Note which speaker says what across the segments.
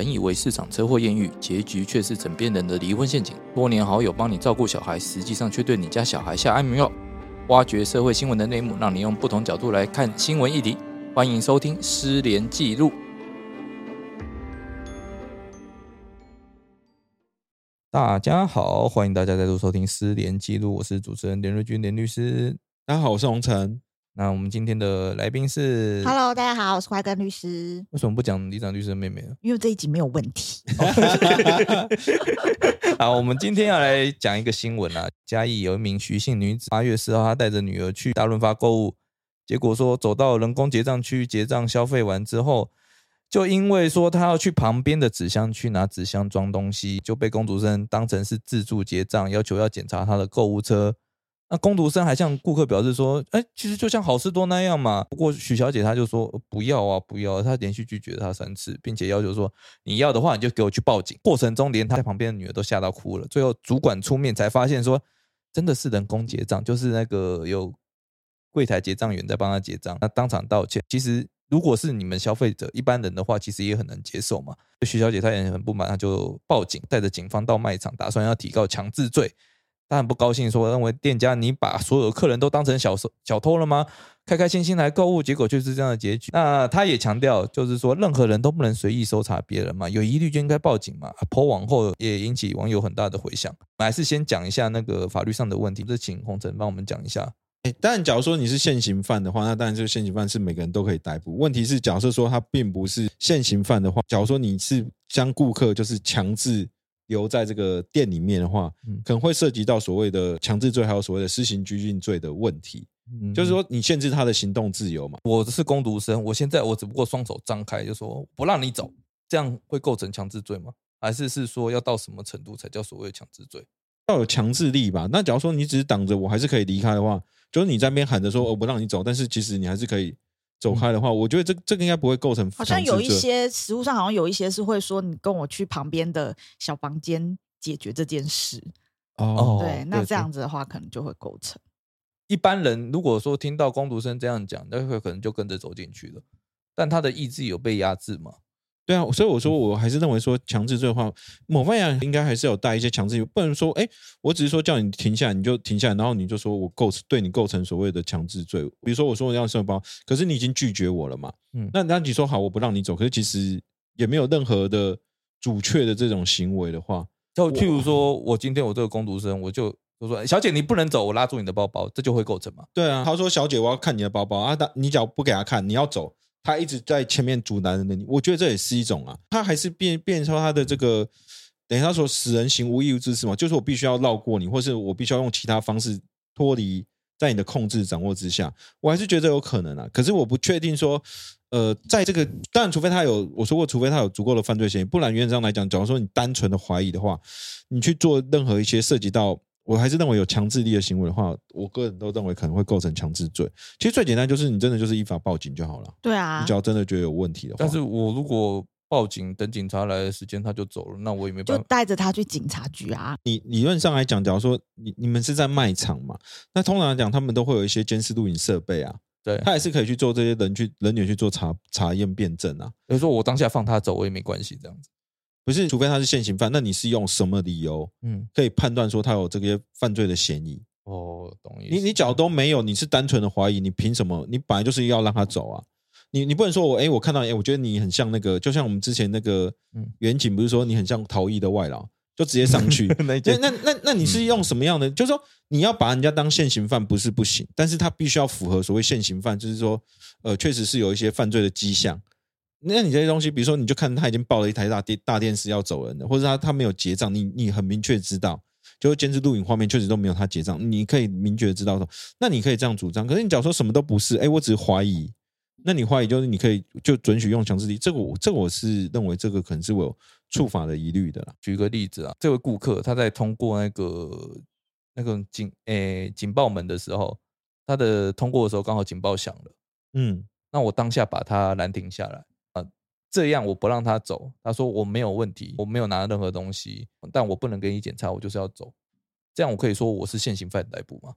Speaker 1: 本以为市场车祸艳遇，结局却是枕边人的离婚陷阱。多年好友帮你照顾小孩，实际上却对你家小孩下安眠药。挖掘社会新闻的内幕，让你用不同角度来看新闻议题。欢迎收听《失联记录》。大家好，欢迎大家再度收听《失联记录》，我是主持人连瑞君连律师。
Speaker 2: 大家好，我是洪晨。
Speaker 1: 那我们今天的来宾是
Speaker 3: Hello，大家好，我是怀根律师。
Speaker 1: 为什么不讲李长律师的妹妹呢？
Speaker 3: 因为这一集没有问题。
Speaker 1: 好，我们今天要来讲一个新闻啊。嘉义有一名徐姓女子，八月四号，她带着女儿去大润发购物，结果说走到人工结账区结账消费完之后，就因为说她要去旁边的纸箱区拿纸箱装东西，就被工读生当成是自助结账，要求要检查她的购物车。那工读生还向顾客表示说：“哎，其实就像好事多那样嘛。”不过许小姐她就说：“不要啊，不要！”她连续拒绝了她三次，并且要求说：“你要的话，你就给我去报警。”过程中，连她在旁边的女儿都吓到哭了。最后，主管出面才发现说：“真的是人工结账，就是那个有柜台结账员在帮他结账。”那当场道歉。其实，如果是你们消费者一般人的话，其实也很难接受嘛。许小姐她也很不满，她就报警，带着警方到卖场，打算要提告强制罪。他很不高兴，说认为店家你把所有客人都当成小偷小偷了吗？开开心心来购物，结果就是这样的结局。那他也强调，就是说任何人都不能随意搜查别人嘛，有疑虑就应该报警嘛。破网后也引起网友很大的回响。还是先讲一下那个法律上的问题，就请洪晨帮我们讲一下。
Speaker 2: 哎，当然，假如说你是现行犯的话，那当然这个现行犯是每个人都可以逮捕。问题是，假设说他并不是现行犯的话，假如说你是将顾客就是强制。留在这个店里面的话，可能会涉及到所谓的强制罪，还有所谓的施行拘禁罪的问题。就是说，你限制他的行动自由嘛？
Speaker 1: 我是攻读生，我现在我只不过双手张开，就说不让你走，这样会构成强制罪吗？还是是说要到什么程度才叫所谓强制罪？
Speaker 2: 要有强制力吧？那假如说你只是挡着我，还是可以离开的话，就是你在那边喊着说我不让你走，但是其实你还是可以。走开的话，我觉得这这个应该不会构成。
Speaker 3: 好像有一些实物上，好像有一些是会说你跟我去旁边的小房间解决这件事。哦，对，那这样子的话，可能就会构成。
Speaker 1: 一般人如果说听到工读生这样讲，那会可能就跟着走进去了。但他的意志有被压制吗？
Speaker 2: 对啊，所以我说我还是认为说强制罪的话，某方面应该还是有带一些强制，不能说哎，我只是说叫你停下来你就停下来，然后你就说我构成对你构成所谓的强制罪。比如说我说我要收包，可是你已经拒绝我了嘛，嗯，那那你说好我不让你走，可是其实也没有任何的主确的这种行为的话，
Speaker 1: 就譬如说我今天我这个工读生，我就我说小姐你不能走，我拉住你的包包，这就会构成嘛？
Speaker 2: 对啊，他说小姐我要看你的包包啊，他你只要不给他看，你要走。他一直在前面阻拦着你，我觉得这也是一种啊，他还是变变成他的这个，等于他说死人行无义务之事嘛，就是我必须要绕过你，或是我必须要用其他方式脱离在你的控制掌握之下，我还是觉得有可能啊。可是我不确定说，呃，在这个当然，除非他有我说过，除非他有足够的犯罪嫌疑，不然原则上来讲，假如说你单纯的怀疑的话，你去做任何一些涉及到。我还是认为有强制力的行为的话，我个人都认为可能会构成强制罪。其实最简单就是你真的就是依法报警就好了。
Speaker 3: 对啊，
Speaker 2: 你只要真的觉得有问题的话。
Speaker 1: 但是我如果报警等警察来的时间他就走了，那我也没办
Speaker 3: 法。就带着他去警察局啊。
Speaker 2: 你理论上来讲，假如说你你们是在卖场嘛，那通常来讲他们都会有一些监视录影设备啊，
Speaker 1: 对
Speaker 2: 他也是可以去做这些人去人员去做查查验辨证啊。
Speaker 1: 比如说我当下放他走，我也没关系这样子。
Speaker 2: 不是，除非他是现行犯，那你是用什么理由，嗯，可以判断说他有这些犯罪的嫌疑？
Speaker 1: 哦，懂意
Speaker 2: 思。你你脚都没有，你是单纯的怀疑，你凭什么？你本来就是要让他走啊！你你不能说我，哎，我看到，哎，我觉得你很像那个，就像我们之前那个远景，不是说你很像逃逸的外劳，就直接上去。那那那那你是用什么样的？就是说你要把人家当现行犯，不是不行，但是他必须要符合所谓现行犯，就是说，呃，确实是有一些犯罪的迹象。那你这些东西，比如说，你就看他已经抱了一台大电大电视要走人了，或者他他没有结账，你你很明确知道，就是监视录影画面确实都没有他结账，你可以明确知道说，那你可以这样主张。可是你假如说什么都不是，哎，我只是怀疑，那你怀疑就是你可以就准许用强制力，这个我这个我是认为这个可能是我有触法的疑虑的啦。
Speaker 1: 举个例子啊，这位顾客他在通过那个那个警诶警报门的时候，他的通过的时候刚好警报响了，嗯，那我当下把他拦停下来。这样我不让他走，他说我没有问题，我没有拿任何东西，但我不能给你检查，我就是要走。这样我可以说我是现行犯逮捕吗？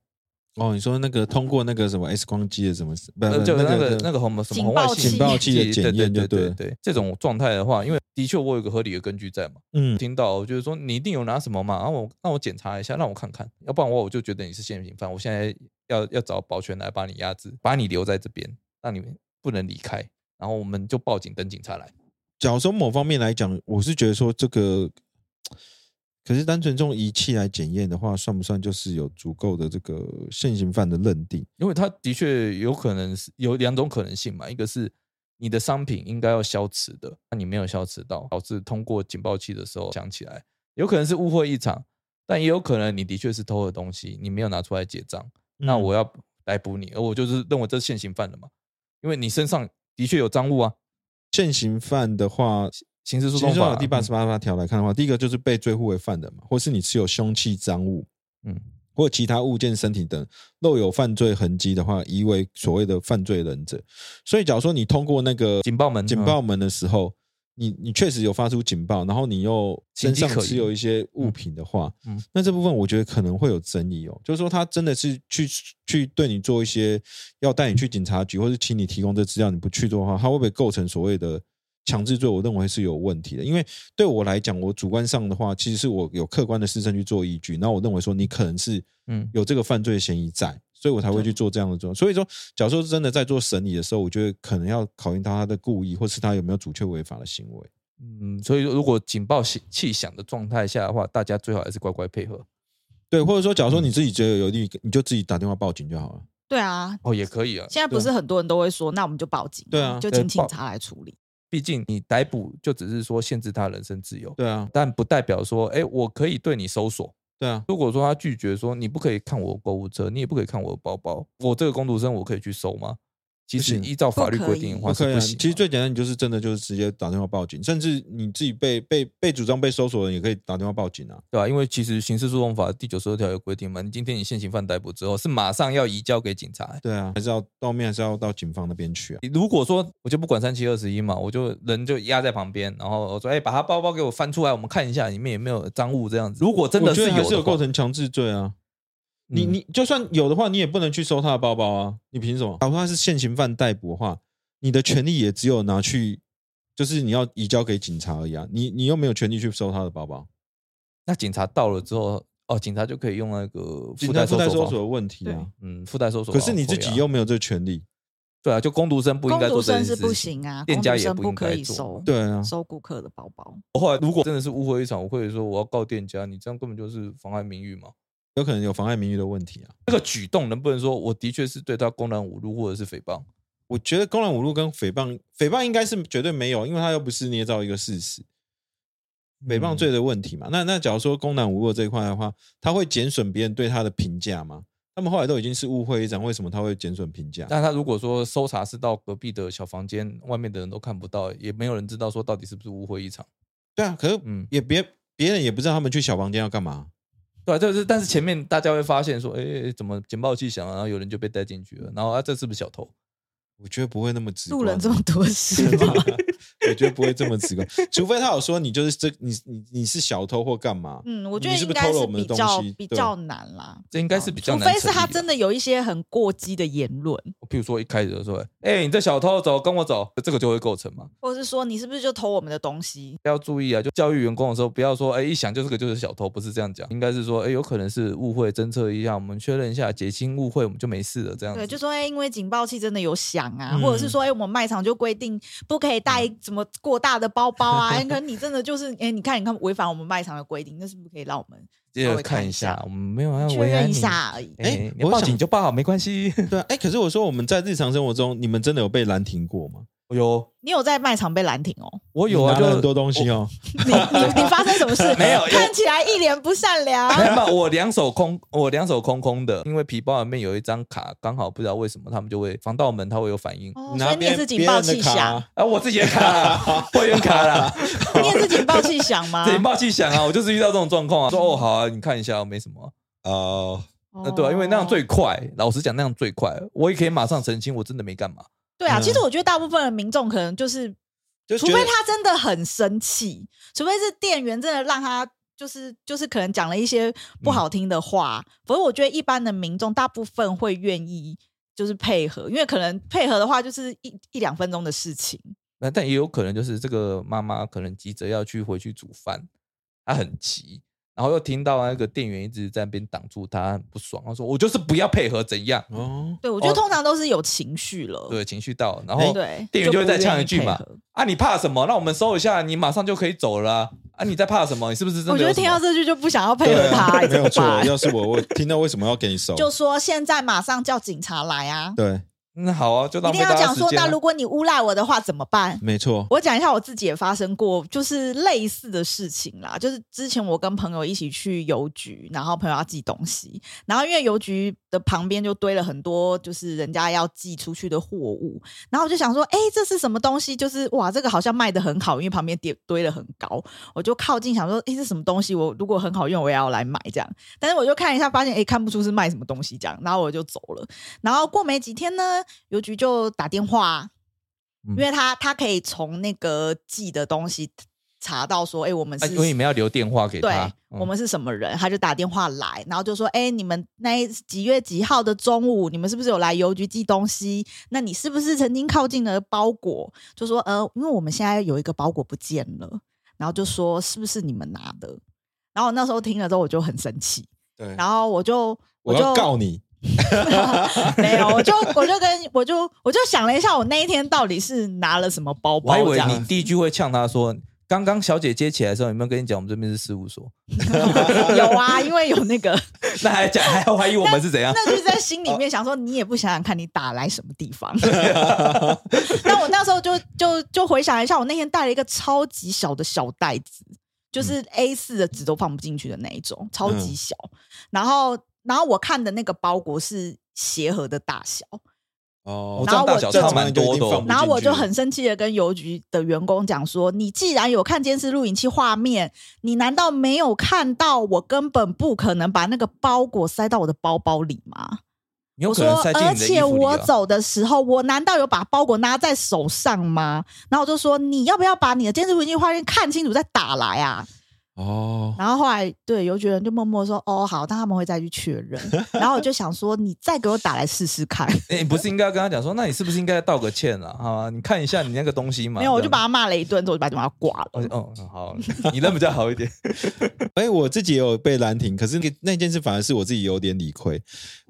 Speaker 2: 哦，你说那个通过那个什么 X 光机的什么？不，
Speaker 1: 就
Speaker 2: 那
Speaker 1: 个那个红什么红外
Speaker 2: 警报器的检验，对对
Speaker 1: 对，这种状态的话，因为的确我有个合理的根据在嘛，嗯，听到就是说你一定有拿什么嘛，然后我让我检查一下，让我看看，要不然我我就觉得你是现行犯，我现在要要找保全来把你压制，把你留在这边，让你们不能离开，然后我们就报警等警察来。
Speaker 2: 假如说某方面来讲，我是觉得说这个。可是单纯用仪器来检验的话，算不算就是有足够的这个现行犯的认定？
Speaker 1: 因为他的确有可能是有两种可能性嘛，一个是你的商品应该要消磁的，那你没有消磁到，导致通过警报器的时候响起来，有可能是误会一场，但也有可能你的确是偷了东西，你没有拿出来结账，那我要逮捕你，而我就是认为这是现行犯的嘛，因为你身上的确有赃物啊，
Speaker 2: 现行犯的话。
Speaker 1: 刑事诉讼法
Speaker 2: 第八十八条来看的话，第一个就是被追护为犯人嘛，或是你持有凶器赃物，嗯，或其他物件、身体等露有犯罪痕迹的话，疑为所谓的犯罪人者。所以，假如说你通过那个
Speaker 1: 警报门、
Speaker 2: 警报门的时候，你你确实有发出警报，然后你又身上持有一些物品的话，嗯，那这部分我觉得可能会有争议哦。就是说，他真的是去去对你做一些要带你去警察局，或是请你提供这资料，你不去做的话，他会不会构成所谓的？强制罪，我认为是有问题的，因为对我来讲，我主观上的话，其实是我有客观的事证去做依据，那我认为说你可能是嗯有这个犯罪嫌疑在，所以我才会去做这样的做。所以说，假如说真的在做审理的时候，我觉得可能要考验到他的故意，或是他有没有主确违法的行为。
Speaker 1: 嗯，所以如果警报器响的状态下的话，大家最好还是乖乖配合。
Speaker 2: 对，或者说，假如说你自己觉得有利，你就自己打电话报警就好了。
Speaker 3: 对啊，
Speaker 1: 哦，也可以啊。
Speaker 3: 现在不是很多人都会说，那我们就报警，
Speaker 2: 对啊，
Speaker 3: 就请警察来处理。
Speaker 1: 毕竟你逮捕就只是说限制他人身自由，
Speaker 2: 对啊，
Speaker 1: 但不代表说，哎，我可以对你搜索，
Speaker 2: 对啊。
Speaker 1: 如果说他拒绝说你不可以看我购物车，你也不可以看我的包包，我这个工读生我可以去收吗？其实依照法律规定的话是不行。
Speaker 2: 其实最简单，你就是真的就是直接打电话报警，甚至你自己被被被主张被搜索的人也可以打电话报警啊，
Speaker 1: 对吧？因为其实刑事诉讼法第九十二条有规定嘛，你今天你现行犯逮捕之后，是马上要移交给警察，
Speaker 2: 对啊，还是要到面还是要到警方那边去啊？
Speaker 1: 如果说我就不管三七二十一嘛，我就人就压在旁边，然后我说，哎，把他包包给我翻出来，我们看一下里面有没有赃物这样子。如果真的是
Speaker 2: 有，是有构成强制罪啊。你你就算有的话，你也不能去收他的包包啊！你凭什么？哪怕他是现行犯逮捕的话，你的权利也只有拿去，就是你要移交给警察而已啊！你你又没有权利去收他的包包。
Speaker 1: 那警察到了之后，哦，警察就可以用那个附
Speaker 2: 带
Speaker 1: 搜
Speaker 2: 索的问题啊，
Speaker 1: 嗯，附带搜索。
Speaker 2: 可是你自己又没有这个权利。
Speaker 1: 对啊，就工读生不应该做这件
Speaker 3: 事。是不行啊，
Speaker 1: 店家也
Speaker 3: 不
Speaker 1: 可
Speaker 3: 以收。
Speaker 2: 对啊，
Speaker 3: 收顾客的包包。
Speaker 1: 后来如果真的是误会一场，我会说我要告店家，你这样根本就是妨碍名誉嘛。
Speaker 2: 有可能有妨碍名誉的问题啊！
Speaker 1: 这个举动能不能说我的确是对他公然侮辱或者是诽谤？
Speaker 2: 我觉得公然侮辱跟诽谤，诽谤应该是绝对没有，因为他又不是捏造一个事实。诽谤罪的问题嘛，那那假如说公然侮辱这一块的话，他会减损别人对他的评价吗？他们后来都已经是误会一场，为什么他会减损评价？
Speaker 1: 但他如果说搜查是到隔壁的小房间，外面的人都看不到，也没有人知道说到底是不是误会一场。
Speaker 2: 对啊，可是嗯，也别别人也不知道他们去小房间要干嘛。
Speaker 1: 对啊，就是，但是前面大家会发现说，哎，怎么警报器响了，然后有人就被带进去了，然后啊，这是不是小偷？
Speaker 2: 我觉得不会那么直观，
Speaker 3: 路人这么多事吗？
Speaker 2: 我觉得不会这么直观，除非他有说你就是这你你你是小偷或干嘛？
Speaker 3: 嗯，我觉得应该是比较比较难啦。
Speaker 1: 这应该是比较，
Speaker 3: 除非是他真的有一些很过激的言论。
Speaker 1: 比如说一开始就说：“哎，你这小偷，走，跟我走。”这个就会构成嘛？
Speaker 3: 或者是说你是不是就偷我们的东西？
Speaker 1: 要注意啊！就教育员工的时候，不要说：“哎，一想就这个就是小偷。”不是这样讲，应该是说：“哎，有可能是误会，侦测一下，我们确认一下，解清误会，我们就没事了。”这样
Speaker 3: 对，就说：“哎，因为警报器真的有响啊，或者是说：哎，我们卖场就规定不可以带什么过大的包包啊。可能你真的就是哎，你看，你看违反我们卖场的规定，那是不是可以让我们
Speaker 1: 稍微看一下？我们没有要
Speaker 3: 确认一下而已。
Speaker 1: 哎，你报警就报，没关系。
Speaker 2: 对，哎，可是我说我们在日常生活中，你们真的有被拦停过吗？
Speaker 1: 有，
Speaker 3: 你有在卖场被拦停哦？
Speaker 1: 我有啊，
Speaker 2: 就很多东西哦。
Speaker 3: 你你你发生什么事？
Speaker 1: 没有，
Speaker 3: 看起来一脸不善良。
Speaker 1: 没有，我两手空，我两手空空的，因为皮包里面有一张卡，刚好不知道为什么他们就会防盗门，它会有反应。
Speaker 3: 所以你也是警报器响
Speaker 1: 啊？我自己的卡，会员卡啦。
Speaker 3: 你也是警报器响吗？
Speaker 1: 警报器响啊！我就是遇到这种状况啊。说哦，好啊，你看一下，没什么哦。那对啊，因为那样最快。老实讲，那样最快，我也可以马上澄清，我真的没干嘛。
Speaker 3: 对啊，其实我觉得大部分的民众可能就是，除非他真的很生气，除非是店员真的让他就是就是可能讲了一些不好听的话，否则我觉得一般的民众大部分会愿意就是配合，因为可能配合的话就是一一两分钟的事情。
Speaker 1: 那但也有可能就是这个妈妈可能急着要去回去煮饭，她很急，然后又听到那个店员一直在那边挡住他，很不爽，他说我就是不要配合，怎样？
Speaker 2: 哦，
Speaker 3: 对我觉得通常都是有情绪了，
Speaker 1: 对，情绪到，然后
Speaker 3: 对，
Speaker 1: 店员就会再呛一句嘛啊，你怕什么？那我们收一下，你马上就可以走了啊！啊你在怕什么？你是不是真的？
Speaker 3: 我觉得听到这句就不想要配合他，
Speaker 2: 没有错。要是我，我听到为什么要给你收？
Speaker 3: 就说现在马上叫警察来啊！
Speaker 2: 对，
Speaker 1: 那好啊，就
Speaker 3: 一定要讲说。那如果你诬赖我的话怎么办？
Speaker 2: 没错。
Speaker 3: 我讲一下我自己也发生过，就是类似的事情啦。就是之前我跟朋友一起去邮局，然后朋友要寄东西，然后因为邮局的旁边就堆了很多就是人家要寄出去的货物，然后我就想说，哎，这是什么东西？就是哇，这个好像卖的很好，因为旁边叠堆了很高，我就靠近想说，哎，这什么东西？我如果很好用，我也要来买这样。但是我就看一下，发现哎，看不出是卖什么东西这样，然后我就走了。然后过没几天呢，邮局就打电话，
Speaker 1: 嗯
Speaker 3: 因为他他可以从那个寄的东西查到说，哎、我们是、
Speaker 1: 啊因为你们要留电话给
Speaker 3: 对
Speaker 1: 他，，嗯
Speaker 3: 我们是什么人，他就打电话来，然后就说，哎、你们那一几月几号的中午，你们是不是有来邮局寄东西？那你是不是曾经靠近了包裹？就说，呃，因为我们现在有一个包裹不见了，然后就说是不是你们拿的？然后那时候听了之后，我就很生气，
Speaker 2: 对，
Speaker 3: 然后我就
Speaker 2: 我
Speaker 3: 就
Speaker 2: 要告你。
Speaker 3: 没有，我就我就跟我就我就想了一下，我那一天到底是拿了什么包
Speaker 1: 我以为？你第一句会呛他说：“刚刚小姐接起来的时候，有没有跟你讲我们这边是事务所？
Speaker 3: 有啊，因为有那个，
Speaker 1: 那还讲还要怀疑我们是怎样？
Speaker 3: 那就是在心里面想说，你也不想想看你打来什么地方。那我那时候就就就回想一下，我那天带了一个超级小的小袋子，就是 A 四的纸都放不进去的那一种，超级小。然后然后我看的那个包裹是鞋盒的大小，
Speaker 2: 哦
Speaker 1: 我这样大小
Speaker 3: 然后我
Speaker 1: 蛮多的哦。
Speaker 3: 然后我就很生气的跟邮局的员工讲说：“你既然有看监视录影器画面，你难道没有看到我根本不可能把那个包裹塞到我的包包里吗？”
Speaker 1: 你有
Speaker 3: 我说，
Speaker 1: 可能塞进
Speaker 3: 而且。我走的时候，我难道有把包裹拿在手上吗？然后我就说：“你要不要把你的监视录影器画面看清楚再打来啊？”
Speaker 2: 哦，
Speaker 3: 然后后来对邮局人就默默说：“哦，好，但他们会再去确认。”然后我就想说：“你再给我打来试试看。”
Speaker 1: 哎，你不是应该跟他讲说，那你是不是应该道个歉啊？好啊，你看一下你那个东西嘛。
Speaker 3: 没有，我就把他骂了一顿，之后我就把电话挂了。
Speaker 1: 哦哦好，你那比较好一点。
Speaker 2: 哎，我自己也有被拦停，可是那那件事反而是我自己有点理亏。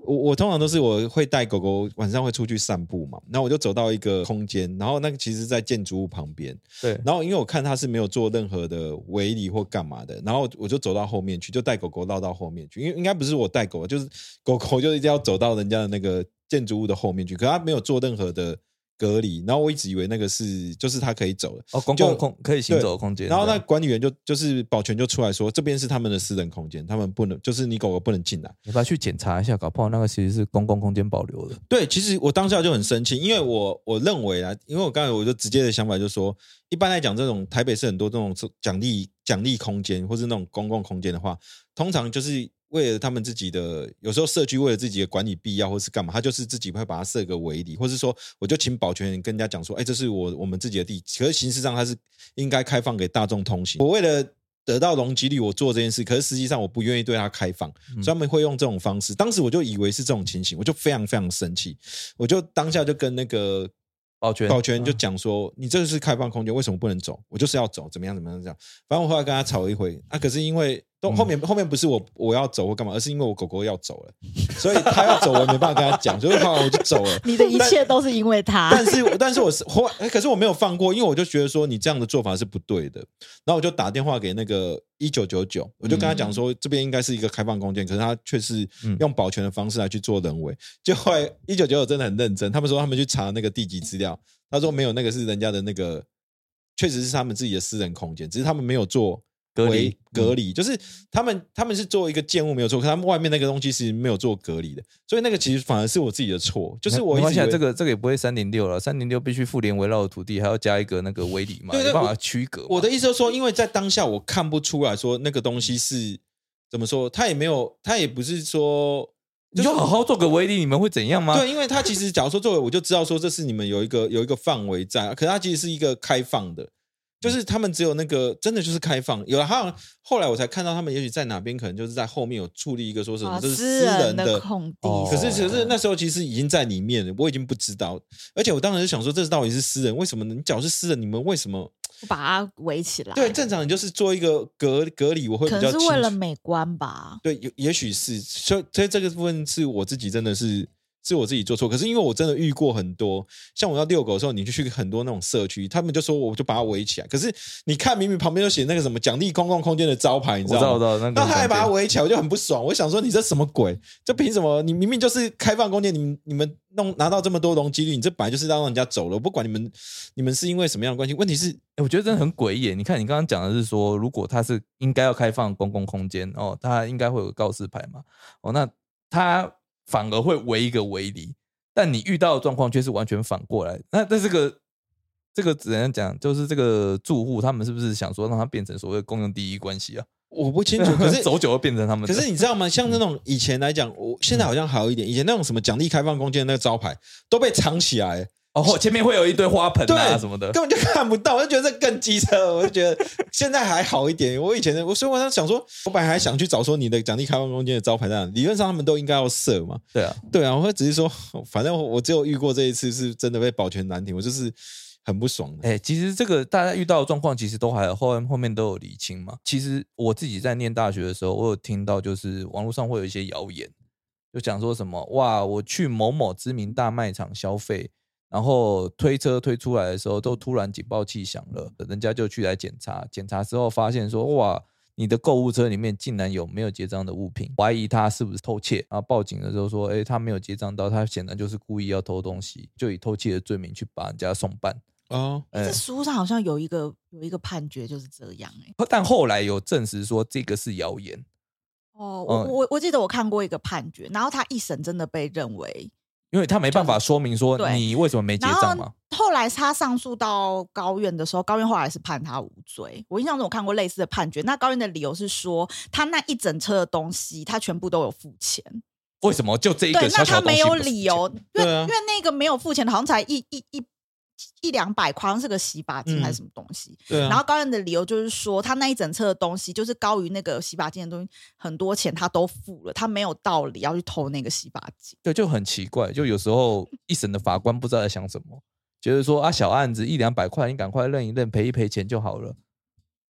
Speaker 2: 我我通常都是我会带狗狗晚上会出去散步嘛，然后我就走到一个空间，然后那个其实在建筑物旁边，
Speaker 1: 对，
Speaker 2: 然后因为我看它是没有做任何的围篱或干嘛的，然后我就走到后面去，就带狗狗绕到后面去，因为应该不是我带狗，就是狗狗就一定要走到人家的那个建筑物的后面去，可它没有做任何的隔离，然后我一直以为那个是就是它可以走的，
Speaker 1: 哦，公共空可以行走的空间。
Speaker 2: 然后那管理员就就是保全就出来说，这边是他们的私人空间，他们不能，就是你狗狗不能进来。
Speaker 1: 你把它去检查一下，搞不好那个其实是公共空间保留的。
Speaker 2: 对，其实我当下就很生气，因为我我认为啊，因为我刚才我就直接的想法就是说，一般来讲，这种台北市很多这种奖励奖励空间或是那种公共空间的话，通常就是为了他们自己的，有时候社区为了自己的管理必要或是干嘛，他就是自己会把它设个围篱，或是说我就请保全人跟人家讲说，哎，这是我我们自己的地，可是形式上它是应该开放给大众通行。我为了得到容积率，我做这件事，可是实际上我不愿意对它开放，所以他们会用这种方式。当时我就以为是这种情形，我就非常非常生气，我就当下就跟那个
Speaker 1: 保全
Speaker 2: 保全就讲说，你这是开放空间，为什么不能走？我就是要走，怎么样怎么样这样。反正我后来跟他吵了一回啊，可是因为都后面、后面不是我我要走或干嘛，而是因为我狗狗要走了，所以他要走，我也没办法跟他讲，所以后来我就走了。
Speaker 3: 你的一切都是因为他。
Speaker 2: 但是，但是我是后来，可是我没有放过，因为我就觉得说你这样的做法是不对的。然后我就打电话给那个一九九九，我就跟他讲说，这边应该是一个开放空间，可是他却是
Speaker 1: 嗯
Speaker 2: 用保全的方式来去做人为。就后来一九九九真的很认真，他们说他们去查那个地籍资料，他说没有，那个是人家的那个，确实是他们自己的私人空间，只是他们没有做。
Speaker 1: 隔离
Speaker 2: 隔离，就是他们他们是做一个建物没有错，可他们外面那个东西是没有做隔离的，所以那个其实反而是我自己的错，就是我
Speaker 1: 没关系啊，
Speaker 2: 一直
Speaker 1: 这个这个也不会三零六了，三零六必须复联围绕的土地，还要加一个那个围篱嘛，没办法区隔嘛。
Speaker 2: 我的意思是说，因为在当下我看不出来说那个东西是怎么说，他也没有，他也不是说，
Speaker 1: 你就好好做个威力，你们会怎样吗？
Speaker 2: 对，因为他其实假如说作为我就知道说这是你们有一个有一个范围在，可是它其实是一个开放的，就是他们只有那个真的就是开放，有好像后来我才看到他们也许在哪边可能就是在后面有矗立一个说什么
Speaker 3: 啊
Speaker 2: 这是
Speaker 3: 私
Speaker 2: 人
Speaker 3: 的空地
Speaker 1: 哦
Speaker 2: 可是可是那时候其实已经在里面了，我已经不知道，而且我当时就想说这到底是私人，为什么呢？你假如是私人，你们为什么？
Speaker 3: 把它围起来。
Speaker 2: 对，正常你就是做一个隔隔离，我会比
Speaker 3: 可
Speaker 2: 较可
Speaker 3: 能是为了美观吧。
Speaker 2: 对，也也许是，所以所以这个部分是我自己真的是是我自己做错。可是因为我真的遇过很多，像我要遛狗的时候，你就去很多那种社区，他们就说我就把它围起来。可是你看，明明旁边都写那个什么奖励公共空间的招牌，你
Speaker 1: 知道，我知
Speaker 2: 道吗？
Speaker 1: 道，那
Speaker 2: 他还把它围起来，我就很不爽。我想说，你这什么鬼？这凭什么？你明明就是开放空间，你们你们弄拿到这么多容积率，你这本来就是要让人家走了。我不管你们你们是因为什么样的关系，问题是
Speaker 1: 哎我觉得真的很诡异耶。你看，你刚刚讲的是说，如果他是应该要开放公共空间哦，他应该会有告示牌嘛，哦，那它反而会围一个围篱，但你遇到的状况却是完全反过来。那那这个这个只能讲，就是这个住户他们是不是想说让它变成所谓的公用第一关系啊？
Speaker 2: 我不清楚。可是
Speaker 1: 走久会变成他们。
Speaker 2: 可是你知道吗？像那种以前来讲，我现在好像好一点。以前那种什么奖励开放空间的那个招牌都被藏起来，
Speaker 1: 哦，前面会有一堆花盆啊什么的。
Speaker 2: 根本就看不到。我就觉得这更机车，我就觉得现在还好一点。我以前的，我所以我想说，我本来还想去找说你的奖励开放空间的招牌在哪，理论上他们都应该要设嘛。
Speaker 1: 对啊，
Speaker 2: 对啊，我会只是说，反正我只有遇过这一次是真的被保全难题，我就是很不爽的。
Speaker 1: 哎、其实这个大家遇到的状况，其实都还有后面后面都有理清嘛。其实我自己在念大学的时候，我有听到就是网络上会有一些谣言，就讲说什么哇，我去某某知名大卖场消费，然后推车推出来的时候，都突然警报器响了，人家就去来检查，检查之后发现说哇。你的购物车里面竟然有没有结账的物品，怀疑他是不是偷窃，然后报警的时候说，哎，他没有结账到，他显然就是故意要偷东西，就以偷窃的罪名去把人家送办。
Speaker 2: 哦，
Speaker 1: 哎。
Speaker 3: 这书上好像有一个有一个判决就是这样哎、
Speaker 1: 但后来有证实说这个是谣言，
Speaker 3: 哦，我
Speaker 1: 嗯。
Speaker 3: 我我记得我看过一个判决，然后他一审真的被认为，
Speaker 1: 因为他没办法说明说你为什么没结账嘛。
Speaker 3: 后来他上诉到高院的时候，高院后来是判他无罪。我印象中我看过类似的判决，那高院的理由是说他那一整车的东西他全部都有付钱，
Speaker 1: 为什么？就这一
Speaker 3: 对
Speaker 1: 个，小
Speaker 3: 那他没有理由，因为、
Speaker 2: 啊。
Speaker 3: 因为那个没有付钱的，好像才一一一一两百块，好像是个洗发精
Speaker 2: 嗯
Speaker 3: 还是什么东西。
Speaker 2: 对啊，
Speaker 3: 然后高院的理由就是说，他那一整车的东西就是高于那个洗发精的东西很多钱，他都付了，他没有道理要去偷那个洗发精。
Speaker 1: 对，就很奇怪。就有时候一审的法官不知道在想什么，觉得说啊小案子一两百块，你赶快认一认，赔一赔钱就好了。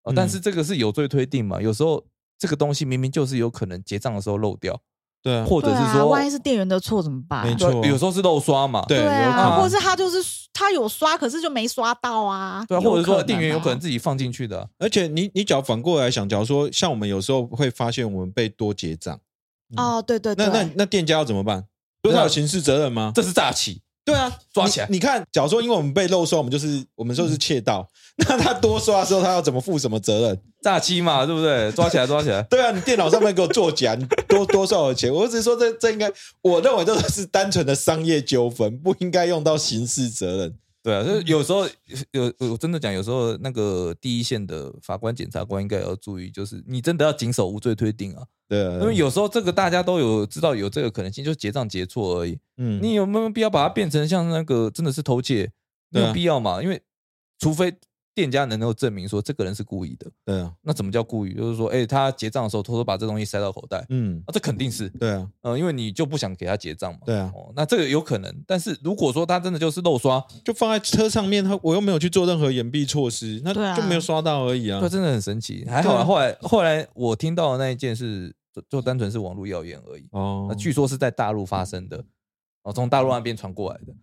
Speaker 1: 哦，但
Speaker 2: 嗯
Speaker 1: 是这个是有罪推定嘛？有时候这个东西明明就是有可能结账的时候漏掉，
Speaker 2: 对啊，
Speaker 3: 对啊，
Speaker 1: 或者是说，
Speaker 3: 万一是店员的错怎么办？
Speaker 2: 没错
Speaker 1: 有时候是漏刷嘛，
Speaker 2: 对
Speaker 3: 啊，或者是他就是他有刷，可是就没刷到啊。
Speaker 1: 对啊，或者说店员有可能
Speaker 3: 啊
Speaker 1: 自己放进去的啊，
Speaker 2: 而且你你只要反过来想，假如说像我们有时候会发现我们被多结账，
Speaker 3: 哦，对对对，
Speaker 2: 那那那店家要怎么办？不是他有刑事责任吗？
Speaker 1: 这是诈欺。
Speaker 2: 对啊，
Speaker 1: 抓起来
Speaker 2: 你。你看，假如说因为我们被漏刷，我们就是我们就是窃盗，那他多刷的时候，他要怎么负什么责任？
Speaker 1: 诈欺嘛，对不对？抓起来，抓起来。
Speaker 2: 对啊，你电脑上面给我作假，你多多少的钱？我只是说这这应该，我认为这是单纯的商业纠纷，不应该用到刑事责任。
Speaker 1: 对啊，就是有时候 有我真的讲，有时候那个第一线的法官、检察官应该也要注意，就是你真的要谨守无罪推定啊，
Speaker 2: 对啊，
Speaker 1: 因为有时候这个大家都有知道有这个可能性，就是结账结错而已。
Speaker 2: 嗯
Speaker 1: 你有没有必要把它变成像那个真的是偷窃？没有必要嘛，因为除非店家能够证明说这个人是故意的，
Speaker 2: 对啊，
Speaker 1: 那怎么叫故意？就是说，哎，他结账的时候偷偷把这东西塞到口袋，
Speaker 2: 嗯，
Speaker 1: 啊，这肯定是，
Speaker 2: 对啊，
Speaker 1: 呃，因为你就不想给他结账嘛。
Speaker 2: 对啊，
Speaker 1: 哦，那这个有可能，但是如果说他真的就是漏刷，
Speaker 2: 就放在车上面，他我又没有去做任何掩蔽措施，那
Speaker 3: 对啊
Speaker 2: 就没有刷到而已啊
Speaker 1: 对，。真的很神奇。还好啊，后来后来我听到的那一件是就就单纯是网络谣言而已，
Speaker 2: 哦
Speaker 1: 那，据说是在大陆发生的，哦，从大陆那边传过来的，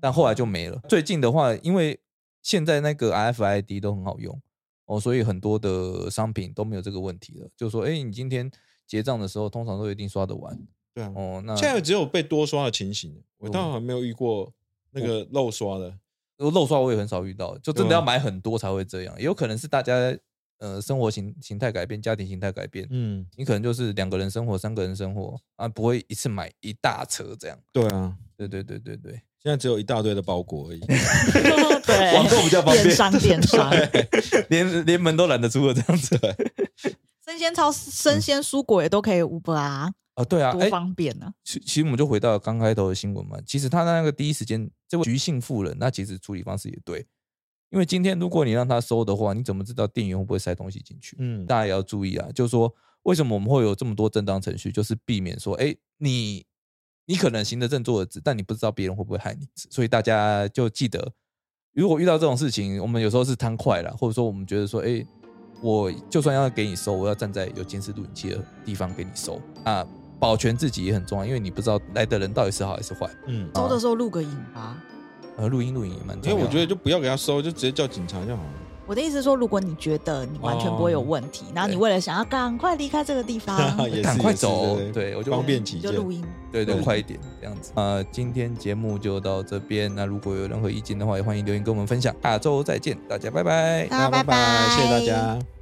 Speaker 1: 但后来就没了。最近的话，因为现在那个 RFID 都很好用哦，所以很多的商品都没有这个问题了。就说，哎，你今天结账的时候，通常都一定刷得完
Speaker 2: 对啊，
Speaker 1: 哦。那
Speaker 2: 现在只有被多刷的情形，我倒还没有遇过那个漏刷的。
Speaker 1: 漏刷我也很少遇到，就真的要买很多才会这样。也有可能是大家呃生活形形态改变，家庭形态改变，
Speaker 2: 嗯，
Speaker 1: 你可能就是两个人生活、三个人生活啊，不会一次买一大车这样。
Speaker 2: 对啊，
Speaker 1: 对对对对对，
Speaker 2: 现在只有一大堆的包裹而已。
Speaker 3: 对，
Speaker 1: 网购比较方便
Speaker 3: 电商电商，
Speaker 1: 连连门都懒得出了这样子。
Speaker 3: 生鲜超、生鲜蔬果也都可以 Uber 啊，
Speaker 1: 啊，对啊，
Speaker 3: 多
Speaker 1: 哎，
Speaker 3: 方便呢。
Speaker 1: 其其实我们就回到刚开头的新闻嘛，其实他那个第一时间，这位徐姓妇人，那其实处理方式也对，因为今天如果你让他收的话，你怎么知道店员会不会塞东西进去？
Speaker 2: 嗯，
Speaker 1: 大家也要注意啊，就是说为什么我们会有这么多正当程序，就是避免说，哎，你你可能行得正坐得直，但你不知道别人会不会害你，所以大家就记得，如果遇到这种事情，我们有时候是贪快了，或者说我们觉得说，哎，我就算要给你收，我要站在有监视录影器的地方给你收啊，保全自己也很重要，因为你不知道来的人到底是好还是坏。
Speaker 2: 嗯，
Speaker 3: 收的时候录个影吧。
Speaker 1: 呃，录音录影也蛮重要，
Speaker 2: 因为我觉得就不要给他收，就直接叫警察就好了。
Speaker 3: 我的意思是说，如果你觉得你完全不会有问题，然后你为了想要赶快离开这个地方，
Speaker 1: 赶快走
Speaker 2: 对
Speaker 1: 对我就
Speaker 2: 方便起见。
Speaker 3: 就录音。
Speaker 1: 对对，快一点这样子。呃，今天节目就到这边，那如果有任何意见的话，也欢迎留言跟我们分享。下周再见，大家拜拜。
Speaker 3: 大家拜
Speaker 2: 拜，谢谢大家。